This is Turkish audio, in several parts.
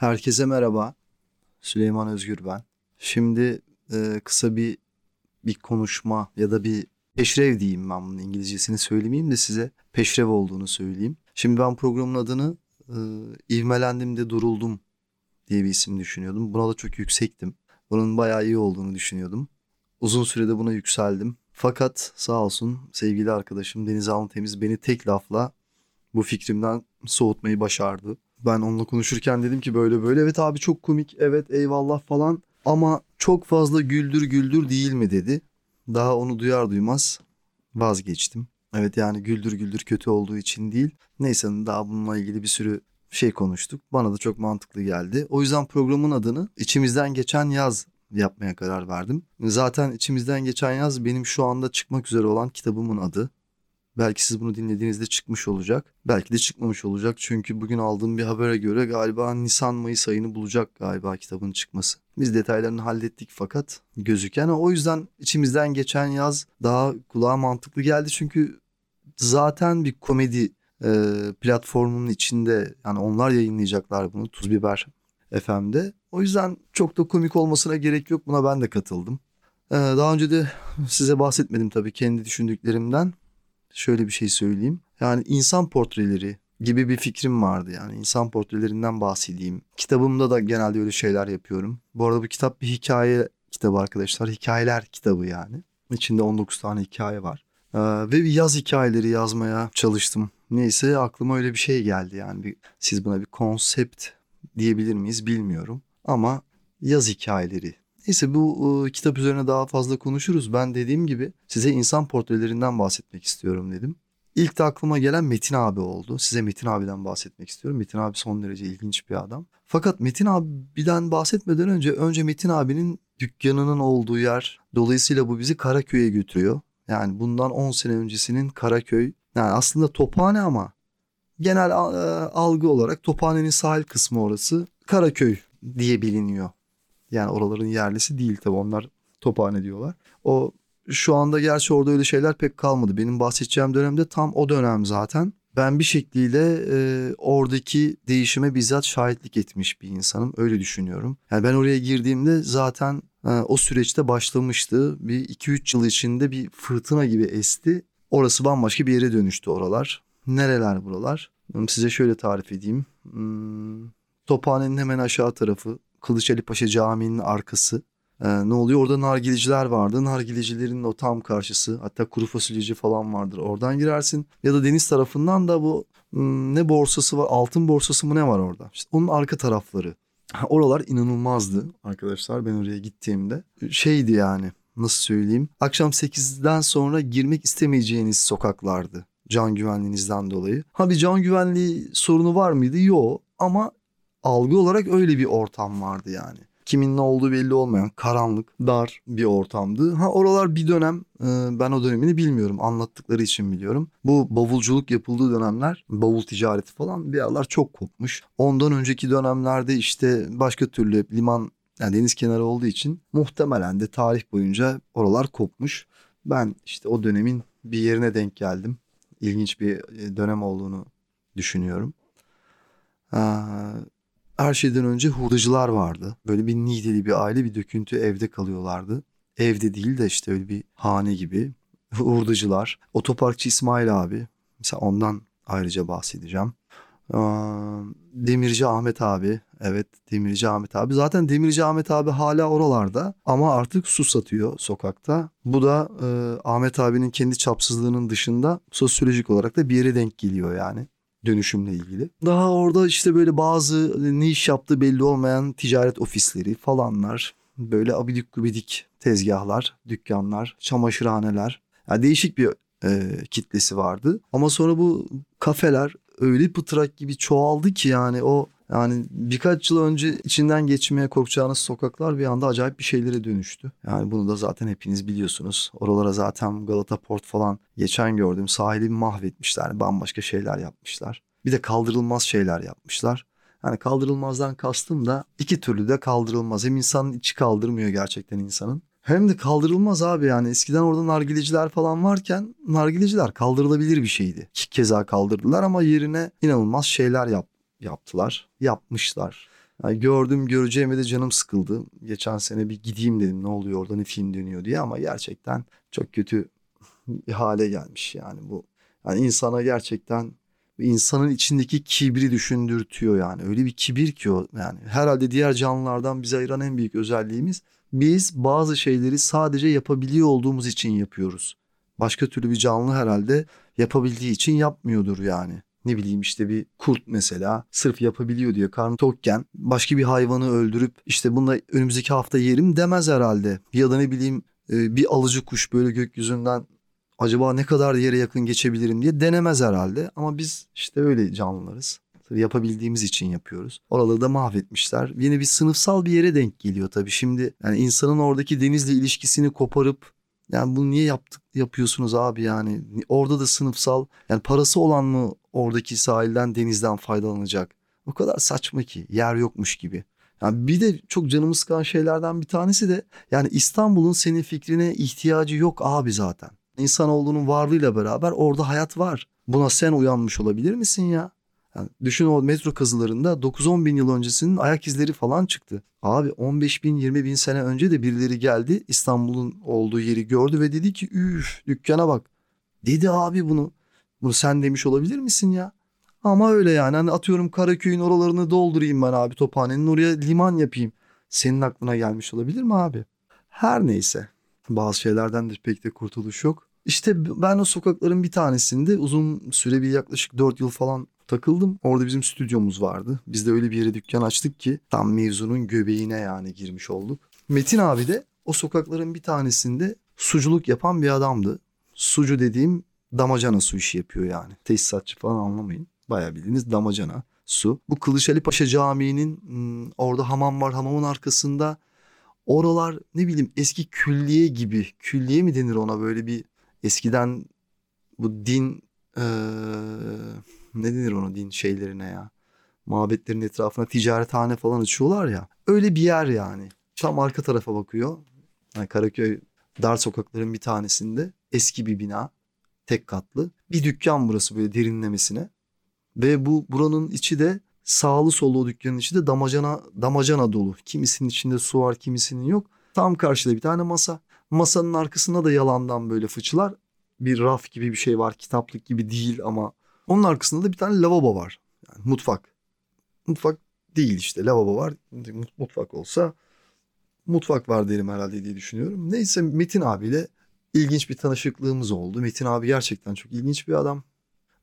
Herkese merhaba. Süleyman Özgür ben. Şimdi e, kısa bir bir konuşma ya da bir peşrev diyeyim ben bunun İngilizcesini söylemeyeyim de size peşrev olduğunu söyleyeyim. Şimdi ben programın adını e, ivmelendim de duruldum diye bir isim düşünüyordum. Buna da çok yüksektim. Bunun bayağı iyi olduğunu düşünüyordum. Uzun sürede buna yükseldim. Fakat sağ olsun sevgili arkadaşım Deniz Alın Temiz beni tek lafla bu fikrimden soğutmayı başardı. Ben onunla konuşurken dedim ki böyle böyle evet abi çok komik evet eyvallah falan ama çok fazla güldür güldür değil mi dedi. Daha onu duyar duymaz vazgeçtim. Evet yani güldür güldür kötü olduğu için değil. Neyse daha bununla ilgili bir sürü şey konuştuk. Bana da çok mantıklı geldi. O yüzden programın adını içimizden geçen yaz yapmaya karar verdim. Zaten içimizden geçen yaz benim şu anda çıkmak üzere olan kitabımın adı. Belki siz bunu dinlediğinizde çıkmış olacak. Belki de çıkmamış olacak. Çünkü bugün aldığım bir habere göre galiba Nisan-Mayıs ayını bulacak galiba kitabın çıkması. Biz detaylarını hallettik fakat gözüken o yüzden içimizden geçen yaz daha kulağa mantıklı geldi. Çünkü zaten bir komedi e, platformunun içinde yani onlar yayınlayacaklar bunu Tuz Biber FM'de. O yüzden çok da komik olmasına gerek yok. Buna ben de katıldım. Ee, daha önce de size bahsetmedim tabii kendi düşündüklerimden şöyle bir şey söyleyeyim. Yani insan portreleri gibi bir fikrim vardı yani insan portrelerinden bahsedeyim. Kitabımda da genelde öyle şeyler yapıyorum. Bu arada bu kitap bir hikaye kitabı arkadaşlar. Hikayeler kitabı yani. İçinde 19 tane hikaye var. Ee, ve bir yaz hikayeleri yazmaya çalıştım. Neyse aklıma öyle bir şey geldi yani. Bir, siz buna bir konsept diyebilir miyiz bilmiyorum. Ama yaz hikayeleri Neyse bu e, kitap üzerine daha fazla konuşuruz. Ben dediğim gibi size insan portrelerinden bahsetmek istiyorum dedim. İlk de aklıma gelen Metin abi oldu. Size Metin abiden bahsetmek istiyorum. Metin abi son derece ilginç bir adam. Fakat Metin abiden bahsetmeden önce önce Metin abinin dükkanının olduğu yer. Dolayısıyla bu bizi Karaköy'e götürüyor. Yani bundan 10 sene öncesinin Karaköy. Yani aslında Tophane ama genel e, algı olarak Tophane'nin sahil kısmı orası Karaköy diye biliniyor. Yani oraların yerlisi değil tabi onlar tophane diyorlar. O şu anda gerçi orada öyle şeyler pek kalmadı. Benim bahsedeceğim dönemde tam o dönem zaten. Ben bir şekliyle e, oradaki değişime bizzat şahitlik etmiş bir insanım. Öyle düşünüyorum. Yani ben oraya girdiğimde zaten e, o süreçte başlamıştı. Bir 2-3 yıl içinde bir fırtına gibi esti. Orası bambaşka bir yere dönüştü oralar. Nereler buralar? Size şöyle tarif edeyim. Hmm, Tophane'nin hemen aşağı tarafı Kılıçeli Paşa Camii'nin arkası. Ee, ne oluyor? Orada nargileciler vardı. Nargilecilerin o tam karşısı. Hatta kuru fasulyeci falan vardır. Oradan girersin. Ya da deniz tarafından da bu ne borsası var? Altın borsası mı ne var orada? İşte onun arka tarafları. Oralar inanılmazdı arkadaşlar ben oraya gittiğimde. Şeydi yani nasıl söyleyeyim. Akşam 8'den sonra girmek istemeyeceğiniz sokaklardı. Can güvenliğinizden dolayı. Ha bir can güvenliği sorunu var mıydı? Yok ama algı olarak öyle bir ortam vardı yani. Kimin ne olduğu belli olmayan karanlık, dar bir ortamdı. Ha oralar bir dönem e, ben o dönemini bilmiyorum. Anlattıkları için biliyorum. Bu bavulculuk yapıldığı dönemler, bavul ticareti falan bir yerler çok kopmuş. Ondan önceki dönemlerde işte başka türlü liman yani deniz kenarı olduğu için muhtemelen de tarih boyunca oralar kopmuş. Ben işte o dönemin bir yerine denk geldim. İlginç bir e, dönem olduğunu düşünüyorum. Her şeyden önce hurdacılar vardı. Böyle bir nideli bir aile bir döküntü evde kalıyorlardı. Evde değil de işte öyle bir hane gibi. Hurdacılar. Otoparkçı İsmail abi. Mesela ondan ayrıca bahsedeceğim. Demirci Ahmet abi. Evet Demirci Ahmet abi. Zaten Demirci Ahmet abi hala oralarda ama artık su satıyor sokakta. Bu da e, Ahmet abinin kendi çapsızlığının dışında sosyolojik olarak da bir yere denk geliyor yani dönüşümle ilgili. Daha orada işte böyle bazı ne iş yaptığı belli olmayan ticaret ofisleri falanlar, böyle abidik gubidik tezgahlar, dükkanlar, çamaşırhaneler. Yani değişik bir e, kitlesi vardı. Ama sonra bu kafeler öyle pıtrak gibi çoğaldı ki yani o yani birkaç yıl önce içinden geçmeye korkacağınız sokaklar bir anda acayip bir şeylere dönüştü. Yani bunu da zaten hepiniz biliyorsunuz. Oralara zaten Galata Port falan geçen gördüm. Sahili mahvetmişler. Bambaşka şeyler yapmışlar. Bir de kaldırılmaz şeyler yapmışlar. Yani kaldırılmazdan kastım da iki türlü de kaldırılmaz. Hem insanın içi kaldırmıyor gerçekten insanın. Hem de kaldırılmaz abi yani eskiden orada nargileciler falan varken nargileciler kaldırılabilir bir şeydi. Keza kaldırdılar ama yerine inanılmaz şeyler yap, yaptılar, yapmışlar. Yani gördüm göreceğime de canım sıkıldı. Geçen sene bir gideyim dedim ne oluyor orada ne film dönüyor diye ama gerçekten çok kötü bir hale gelmiş yani bu. Yani insana gerçekten insanın içindeki kibri düşündürtüyor yani. Öyle bir kibir ki o yani. Herhalde diğer canlılardan bize ayıran en büyük özelliğimiz biz bazı şeyleri sadece yapabiliyor olduğumuz için yapıyoruz. Başka türlü bir canlı herhalde yapabildiği için yapmıyordur yani. Ne bileyim işte bir kurt mesela sırf yapabiliyor diye karnı tokken başka bir hayvanı öldürüp işte bununla önümüzdeki hafta yerim demez herhalde. Ya da ne bileyim e, bir alıcı kuş böyle gökyüzünden acaba ne kadar yere yakın geçebilirim diye denemez herhalde. Ama biz işte öyle canlılarız. Yapabildiğimiz için yapıyoruz. Oraları da mahvetmişler. Yine bir sınıfsal bir yere denk geliyor tabii. Şimdi yani insanın oradaki denizle ilişkisini koparıp yani bunu niye yaptık yapıyorsunuz abi yani? Orada da sınıfsal yani parası olan mı oradaki sahilden denizden faydalanacak? O kadar saçma ki yer yokmuş gibi. Yani bir de çok canımı sıkan şeylerden bir tanesi de yani İstanbul'un senin fikrine ihtiyacı yok abi zaten. İnsanoğlunun varlığıyla beraber orada hayat var. Buna sen uyanmış olabilir misin ya? Yani düşün o metro kazılarında 9-10 bin yıl öncesinin ayak izleri falan çıktı. Abi 15 bin 20 bin sene önce de birileri geldi İstanbul'un olduğu yeri gördü ve dedi ki üf dükkana bak. Dedi abi bunu. Bunu sen demiş olabilir misin ya? Ama öyle yani hani atıyorum Karaköy'ün oralarını doldurayım ben abi Tophane'nin oraya liman yapayım. Senin aklına gelmiş olabilir mi abi? Her neyse bazı şeylerden de pek de kurtuluş yok. İşte ben o sokakların bir tanesinde uzun süre bir yaklaşık 4 yıl falan takıldım. Orada bizim stüdyomuz vardı. Biz de öyle bir yere dükkan açtık ki tam mevzunun göbeğine yani girmiş olduk. Metin abi de o sokakların bir tanesinde suculuk yapan bir adamdı. Sucu dediğim damacana su işi yapıyor yani. Tesisatçı falan anlamayın. Bayağı bildiğiniz damacana su. Bu Kılıç Ali Paşa Camii'nin hmm, orada hamam var. Hamamın arkasında oralar ne bileyim eski külliye gibi. Külliye mi denir ona böyle bir eskiden bu din ee, ne denir ona din şeylerine ya. Mabetlerin etrafına ticarethane falan açıyorlar ya. Öyle bir yer yani. Tam arka tarafa bakıyor. Yani Karaköy dar sokakların bir tanesinde eski bir bina. Tek katlı. Bir dükkan burası böyle derinlemesine. Ve bu buranın içi de sağlı sollu dükkanın içi de damacana, damacana dolu. Kimisinin içinde su var kimisinin yok. Tam karşıda bir tane masa. Masanın arkasında da yalandan böyle fıçılar. Bir raf gibi bir şey var. Kitaplık gibi değil ama onun arkasında da bir tane lavabo var. Yani mutfak. Mutfak değil işte lavabo var. Mutfak olsa mutfak var derim herhalde diye düşünüyorum. Neyse Metin abiyle ilginç bir tanışıklığımız oldu. Metin abi gerçekten çok ilginç bir adam.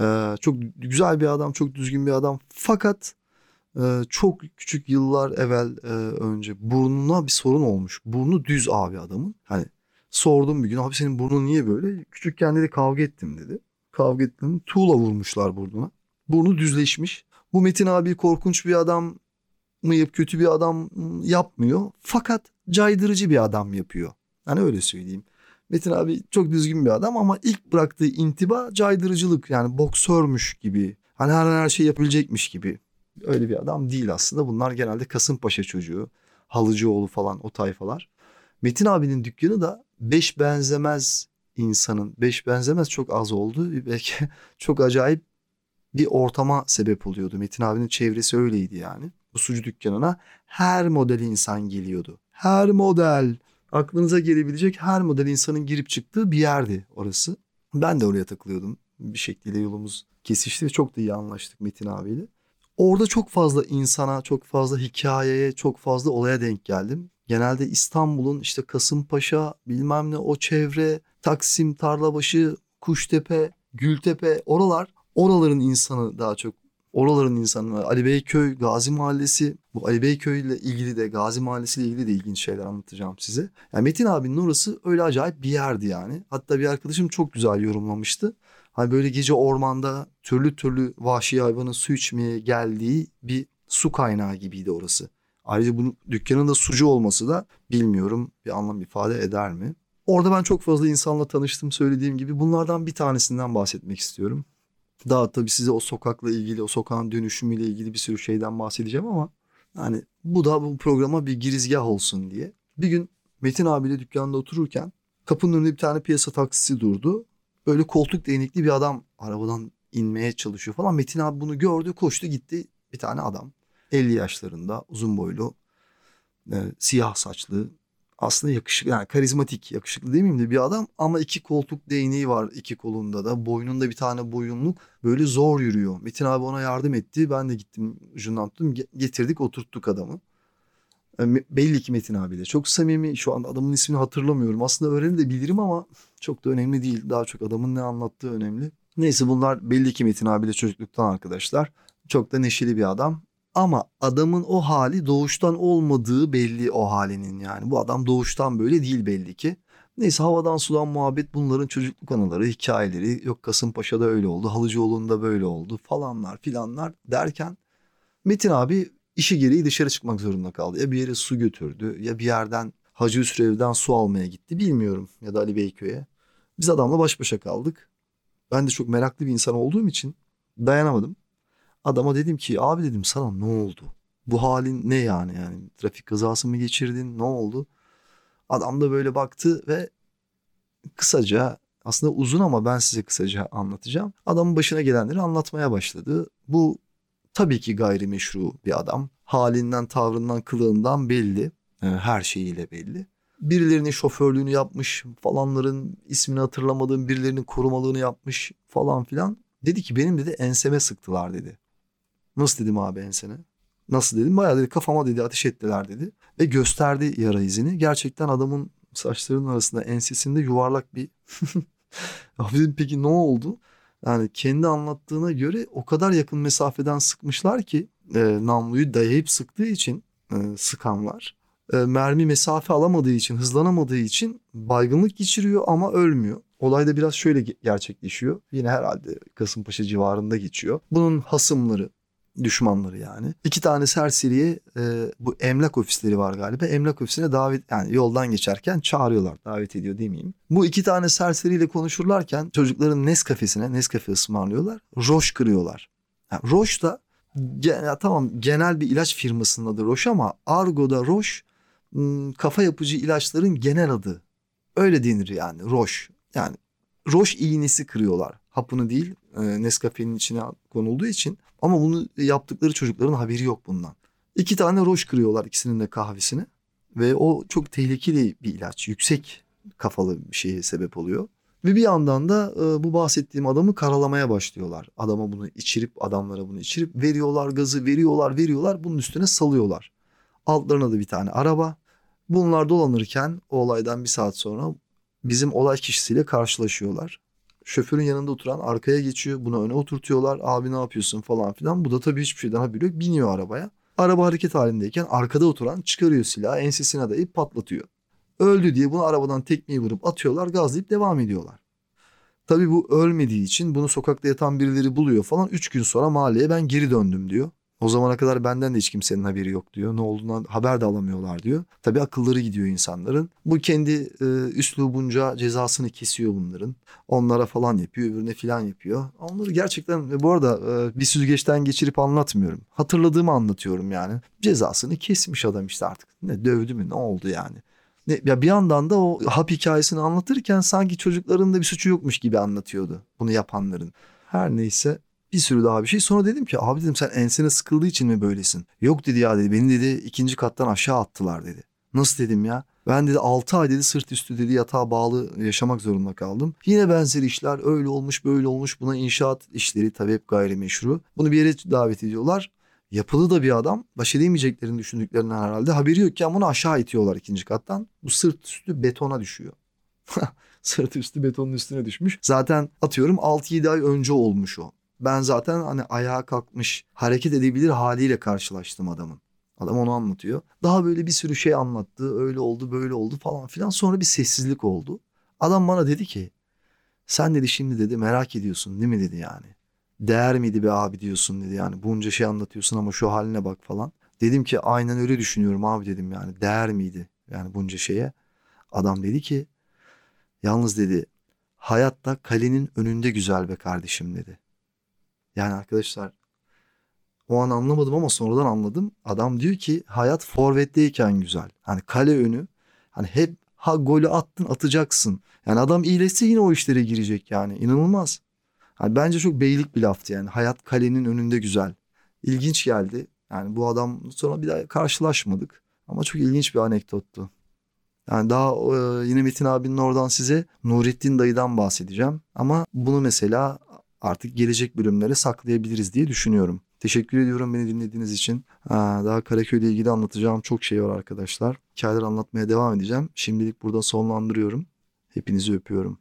Ee, çok güzel bir adam, çok düzgün bir adam. Fakat e, çok küçük yıllar evvel e, önce burnuna bir sorun olmuş. Burnu düz abi adamın. Hani sordum bir gün abi senin burnun niye böyle? Küçükken dedi kavga ettim dedi kavga ettiğinde tuğla vurmuşlar burnuna. Burnu düzleşmiş. Bu Metin abi korkunç bir adam mı kötü bir adam yapmıyor. Fakat caydırıcı bir adam yapıyor. Hani öyle söyleyeyim. Metin abi çok düzgün bir adam ama ilk bıraktığı intiba caydırıcılık yani boksörmüş gibi. Hani her her şey yapabilecekmiş gibi. Öyle bir adam değil aslında. Bunlar genelde Kasımpaşa çocuğu, Halıcıoğlu falan o tayfalar. Metin abinin dükkanı da beş benzemez insanın beş benzemez çok az oldu. Belki çok acayip bir ortama sebep oluyordu. Metin abinin çevresi öyleydi yani. Bu sucu dükkanına her model insan geliyordu. Her model aklınıza gelebilecek her model insanın girip çıktığı bir yerdi orası. Ben de oraya takılıyordum. Bir şekilde yolumuz kesişti ve çok da iyi anlaştık Metin abiyle. Orada çok fazla insana, çok fazla hikayeye, çok fazla olaya denk geldim. Genelde İstanbul'un işte Kasımpaşa bilmem ne o çevre Taksim, Tarlabaşı, Kuştepe, Gültepe oralar oraların insanı daha çok oraların insanı Ali Beyköy, Gazi Mahallesi bu Ali Beyköy ile ilgili de Gazi Mahallesi ile ilgili de ilginç şeyler anlatacağım size. Yani Metin abinin orası öyle acayip bir yerdi yani. Hatta bir arkadaşım çok güzel yorumlamıştı. Hani böyle gece ormanda türlü türlü vahşi hayvanın su içmeye geldiği bir su kaynağı gibiydi orası. Ayrıca bunun dükkanın da sucu olması da bilmiyorum bir anlam ifade eder mi? Orada ben çok fazla insanla tanıştım söylediğim gibi. Bunlardan bir tanesinden bahsetmek istiyorum. Daha tabii size o sokakla ilgili, o sokağın dönüşümüyle ilgili bir sürü şeyden bahsedeceğim ama yani bu da bu programa bir girizgah olsun diye. Bir gün Metin abiyle dükkanda otururken kapının önünde bir tane piyasa taksisi durdu. Böyle koltuk değnekli bir adam arabadan inmeye çalışıyor falan. Metin abi bunu gördü koştu gitti bir tane adam. 50 yaşlarında uzun boylu e, siyah saçlı aslında yakışıklı yani karizmatik yakışıklı demeyeyim de bir adam ama iki koltuk değneği var iki kolunda da. Boynunda bir tane boyunluk böyle zor yürüyor. Metin abi ona yardım etti. Ben de gittim ucundan tuttum getirdik oturttuk adamı. E, belli ki Metin abi de çok samimi. Şu an adamın ismini hatırlamıyorum. Aslında öğrenebilirim ama çok da önemli değil. Daha çok adamın ne anlattığı önemli. Neyse bunlar belli ki Metin abi de çocukluktan arkadaşlar. Çok da neşeli bir adam ama adamın o hali doğuştan olmadığı belli o halinin yani. Bu adam doğuştan böyle değil belli ki. Neyse havadan sudan muhabbet bunların çocukluk anıları, hikayeleri. Yok Kasımpaşa'da öyle oldu, Halıcıoğlu'nda böyle oldu falanlar filanlar derken Metin abi işi gereği dışarı çıkmak zorunda kaldı. Ya bir yere su götürdü ya bir yerden Hacı Hüsrev'den su almaya gitti bilmiyorum ya da Ali Beyköy'e. Biz adamla baş başa kaldık. Ben de çok meraklı bir insan olduğum için dayanamadım. Adama dedim ki abi dedim sana ne oldu? Bu halin ne yani yani trafik kazası mı geçirdin ne oldu? Adam da böyle baktı ve kısaca aslında uzun ama ben size kısaca anlatacağım. Adamın başına gelenleri anlatmaya başladı. Bu tabii ki gayrimeşru bir adam. Halinden, tavrından, kılığından belli. Ee, her şeyiyle belli. Birilerinin şoförlüğünü yapmış falanların ismini hatırlamadığım birilerinin korumalığını yapmış falan filan. Dedi ki benim dedi enseme sıktılar dedi. Nasıl dedim abi ensene? Nasıl dedim? Bayağı dedi kafama dedi ateş ettiler dedi. Ve gösterdi yara izini. Gerçekten adamın saçlarının arasında ensesinde yuvarlak bir... abi dedim peki ne oldu? Yani kendi anlattığına göre o kadar yakın mesafeden sıkmışlar ki e, namluyu dayayıp sıktığı için e, sıkanlar. E, mermi mesafe alamadığı için, hızlanamadığı için baygınlık geçiriyor ama ölmüyor. Olay da biraz şöyle gerçekleşiyor. Yine herhalde Kasımpaşa civarında geçiyor. Bunun hasımları, düşmanları yani. İki tane serseriye e, bu emlak ofisleri var galiba. Emlak ofisine davet yani yoldan geçerken çağırıyorlar. Davet ediyor demeyeyim. Bu iki tane serseriyle konuşurlarken çocukların Nescafe'sine Nescafe ısmarlıyorlar. Roş kırıyorlar. Yani Roş da ya tamam genel bir ilaç firmasının adı Roş ama Argo'da Roş kafa yapıcı ilaçların genel adı. Öyle denir yani Roş. Yani Roş iğnesi kırıyorlar. Hapını değil e, Nescafe'nin içine konulduğu için ama bunu yaptıkları çocukların haberi yok bundan. İki tane roş kırıyorlar ikisinin de kahvesini. Ve o çok tehlikeli bir ilaç. Yüksek kafalı bir şeye sebep oluyor. Ve bir yandan da e, bu bahsettiğim adamı karalamaya başlıyorlar. Adama bunu içirip adamlara bunu içirip veriyorlar gazı veriyorlar veriyorlar bunun üstüne salıyorlar. Altlarına da bir tane araba. Bunlar dolanırken o olaydan bir saat sonra bizim olay kişisiyle karşılaşıyorlar şoförün yanında oturan arkaya geçiyor. Buna öne oturtuyorlar. Abi ne yapıyorsun falan filan. Bu da tabii hiçbir şeyden haberi yok. Biniyor arabaya. Araba hareket halindeyken arkada oturan çıkarıyor silahı ensesine dayayıp patlatıyor. Öldü diye bunu arabadan tekmeyi vurup atıyorlar gazlayıp devam ediyorlar. Tabii bu ölmediği için bunu sokakta yatan birileri buluyor falan. Üç gün sonra mahalleye ben geri döndüm diyor. O zamana kadar benden de hiç kimsenin haberi yok diyor. Ne olduğundan haber de alamıyorlar diyor. Tabii akılları gidiyor insanların. Bu kendi e, üslubunca cezasını kesiyor bunların. Onlara falan yapıyor, öbürüne falan yapıyor. Onları gerçekten ve bu arada e, bir süzgeçten geçirip anlatmıyorum. Hatırladığımı anlatıyorum yani. Cezasını kesmiş adam işte artık. Ne dövdü mü ne oldu yani. Ne, ya bir yandan da o hap hikayesini anlatırken sanki çocukların da bir suçu yokmuş gibi anlatıyordu bunu yapanların. Her neyse bir sürü daha bir şey. Sonra dedim ki abi dedim sen ensene sıkıldığı için mi böylesin? Yok dedi ya dedi beni dedi ikinci kattan aşağı attılar dedi. Nasıl dedim ya? Ben dedi 6 ay dedi sırt üstü dedi yatağa bağlı yaşamak zorunda kaldım. Yine benzer işler öyle olmuş böyle olmuş buna inşaat işleri tabii hep gayrimeşru. Bunu bir yere davet ediyorlar. Yapılı da bir adam baş edemeyeceklerini düşündüklerinden herhalde haberi yok ki bunu aşağı itiyorlar ikinci kattan. Bu sırt üstü betona düşüyor. sırt üstü betonun üstüne düşmüş. Zaten atıyorum 6-7 ay önce olmuş o. Ben zaten hani ayağa kalkmış hareket edebilir haliyle karşılaştım adamın. Adam onu anlatıyor. Daha böyle bir sürü şey anlattı. Öyle oldu böyle oldu falan filan. Sonra bir sessizlik oldu. Adam bana dedi ki sen dedi şimdi dedi merak ediyorsun değil mi dedi yani. Değer miydi be abi diyorsun dedi yani bunca şey anlatıyorsun ama şu haline bak falan. Dedim ki aynen öyle düşünüyorum abi dedim yani değer miydi yani bunca şeye. Adam dedi ki yalnız dedi hayatta kalenin önünde güzel be kardeşim dedi. Yani arkadaşlar o an anlamadım ama sonradan anladım. Adam diyor ki hayat forvetteyken güzel. Hani kale önü hani hep ha golü attın atacaksın. Yani adam iyileşse yine o işlere girecek yani inanılmaz. Yani bence çok beylik bir laftı yani hayat kalenin önünde güzel. İlginç geldi. Yani bu adam sonra bir daha karşılaşmadık. Ama çok ilginç bir anekdottu. Yani daha e, yine Metin abinin oradan size Nurettin dayıdan bahsedeceğim. Ama bunu mesela artık gelecek bölümlere saklayabiliriz diye düşünüyorum. Teşekkür ediyorum beni dinlediğiniz için. Ha, daha Karaköy ile ilgili anlatacağım çok şey var arkadaşlar. Hikayeler anlatmaya devam edeceğim. Şimdilik burada sonlandırıyorum. Hepinizi öpüyorum.